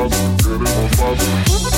Queremos más, queremos más.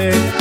Tan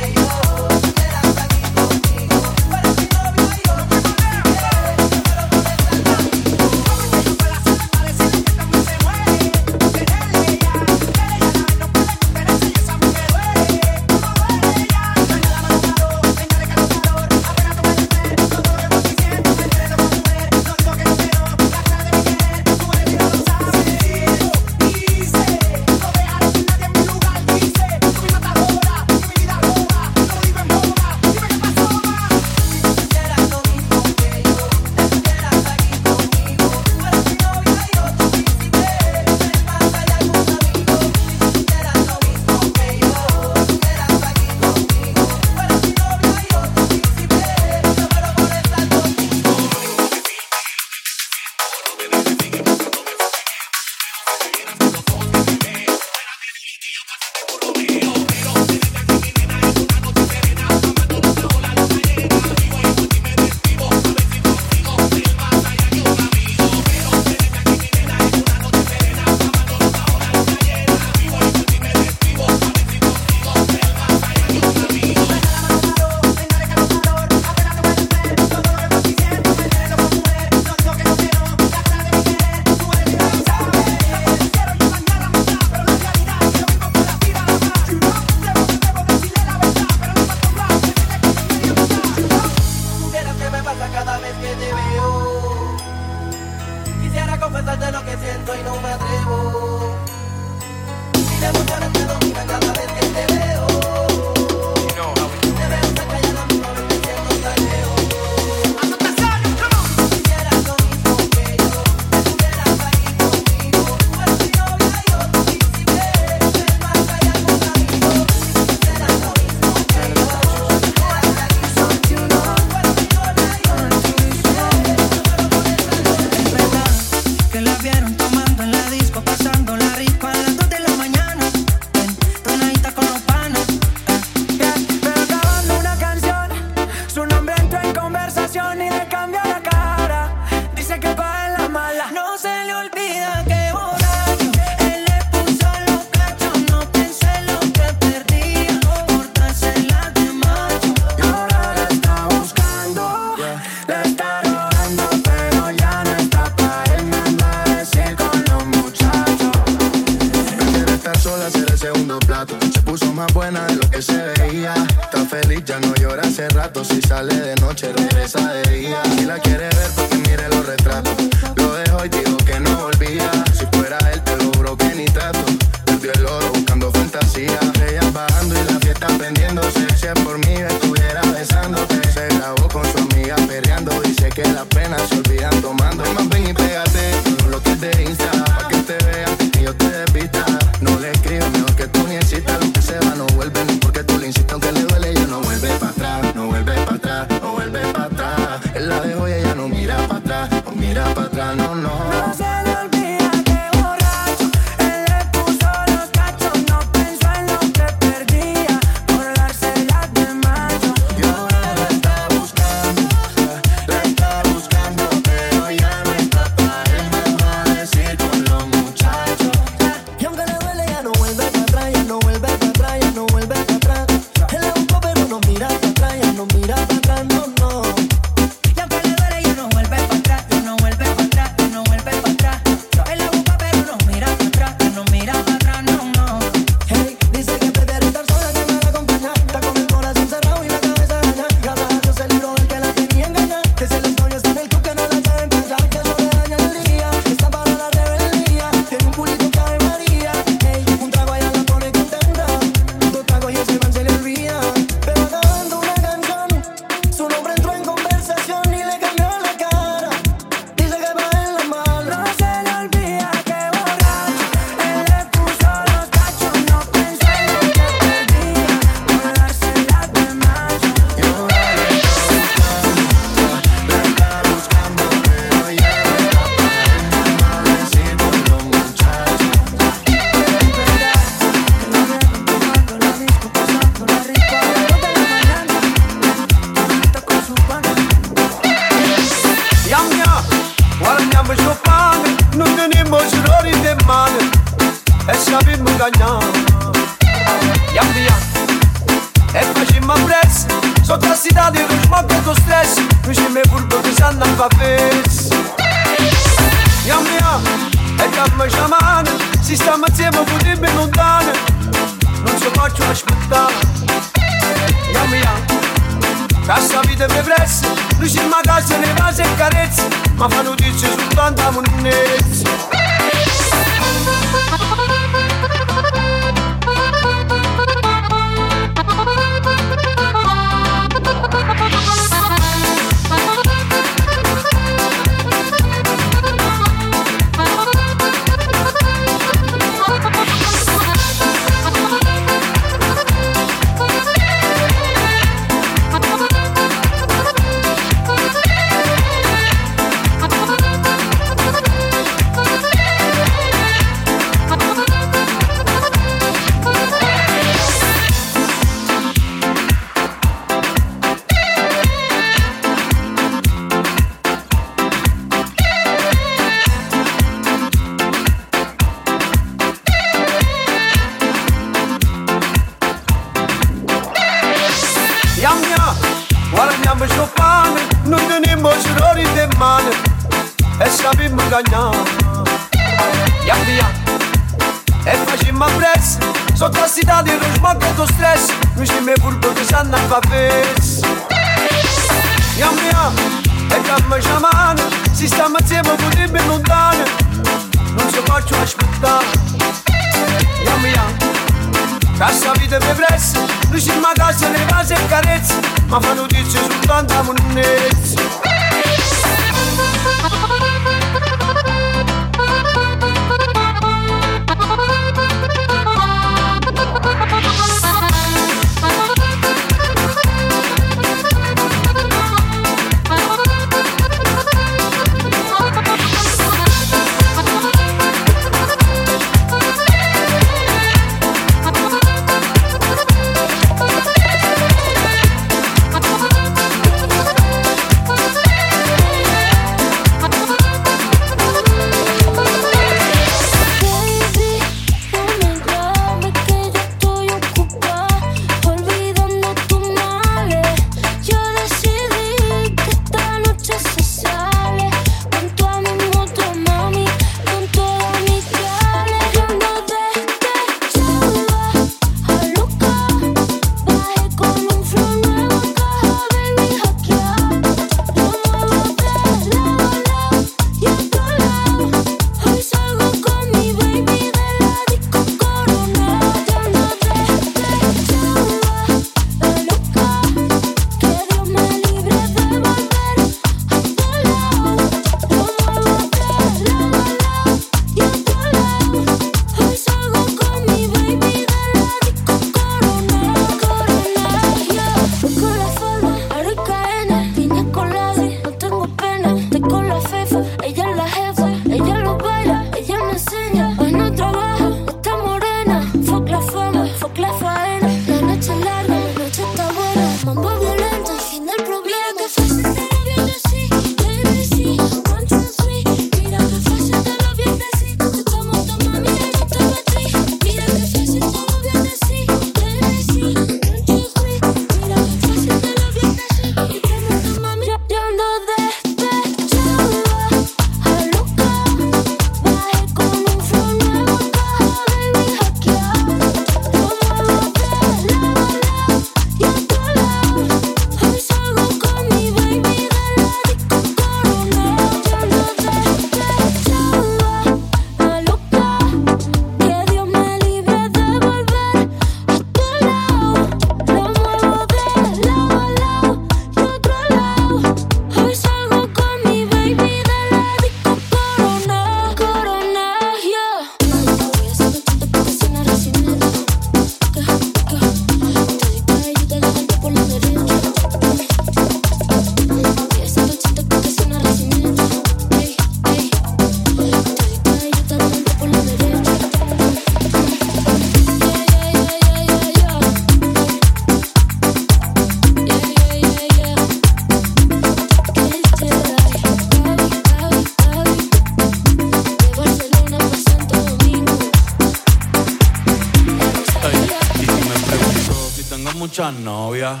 muchas novias,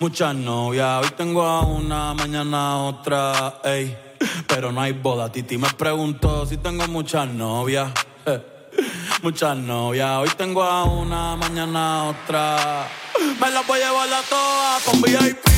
muchas novias. Hoy tengo a una, mañana otra, ey. Pero no hay boda. Titi me preguntó si tengo muchas novias, muchas novias. Hoy tengo a una, mañana otra. Me las voy a llevar a todas con VIP.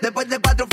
Después de cuatro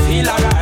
feel alright.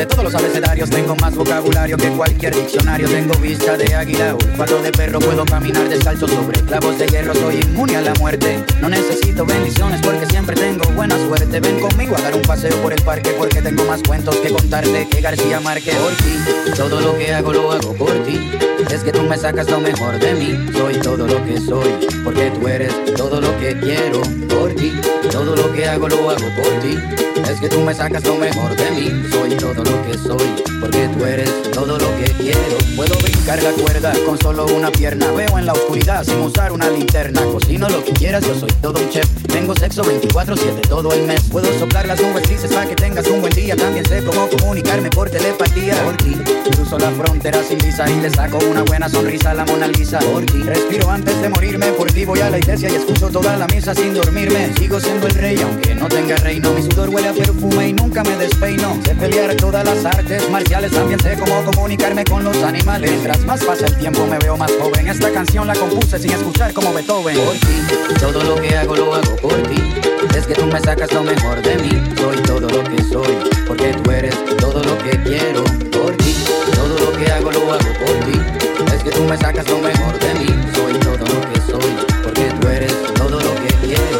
De todos los abecedarios. Tengo más vocabulario que cualquier diccionario. Tengo vista de águila, olfato de perro. Puedo caminar descalzo sobre clavos de hierro. Soy inmune a la muerte. No necesito bendiciones porque siempre tengo buena suerte. Ven conmigo a dar un paseo por el parque porque tengo más cuentos que contarte que García Márquez. Por ti, todo lo que hago lo hago por ti. Es que tú me sacas lo mejor de mí. Soy todo lo que soy porque tú eres todo lo que quiero. Por ti, todo lo que hago lo hago por ti. Es que tú me sacas lo mejor de mí. Soy todo lo que soy porque tú eres todo lo que quiero. Puedo brincar la cuerda con solo una pierna. Veo en la oscuridad sin usar una linterna. Cocino lo que quieras, yo soy todo un chef. Tengo sexo 24-7 todo el mes. Puedo soplar las nubes grises para que tengas un buen día. También sé cómo comunicarme por telepatía. Por ti, cruzo la frontera sin visa y le saco una buena sonrisa a la Mona Lisa. Por respiro antes de morirme. Por ti voy a la iglesia y escucho toda la misa sin dormirme. Sigo siendo el rey aunque no tenga reino. Mi sudor huele a perfume y nunca me despeino. Sé pelear todas las artes marciales. También sé cómo comunicarme con los animales. Mientras más pasa el tiempo me veo más joven. Esta canción la compuse sin escuchar como Beethoven. Por todo lo que hago lo hago por ti. Es que tú me sacas lo mejor de mí. Soy todo lo que soy, porque tú eres todo lo que quiero. Por ti, todo lo que hago lo hago por ti. Es que tú me sacas lo mejor de mí. Soy todo lo que soy, porque tú eres todo lo que quiero.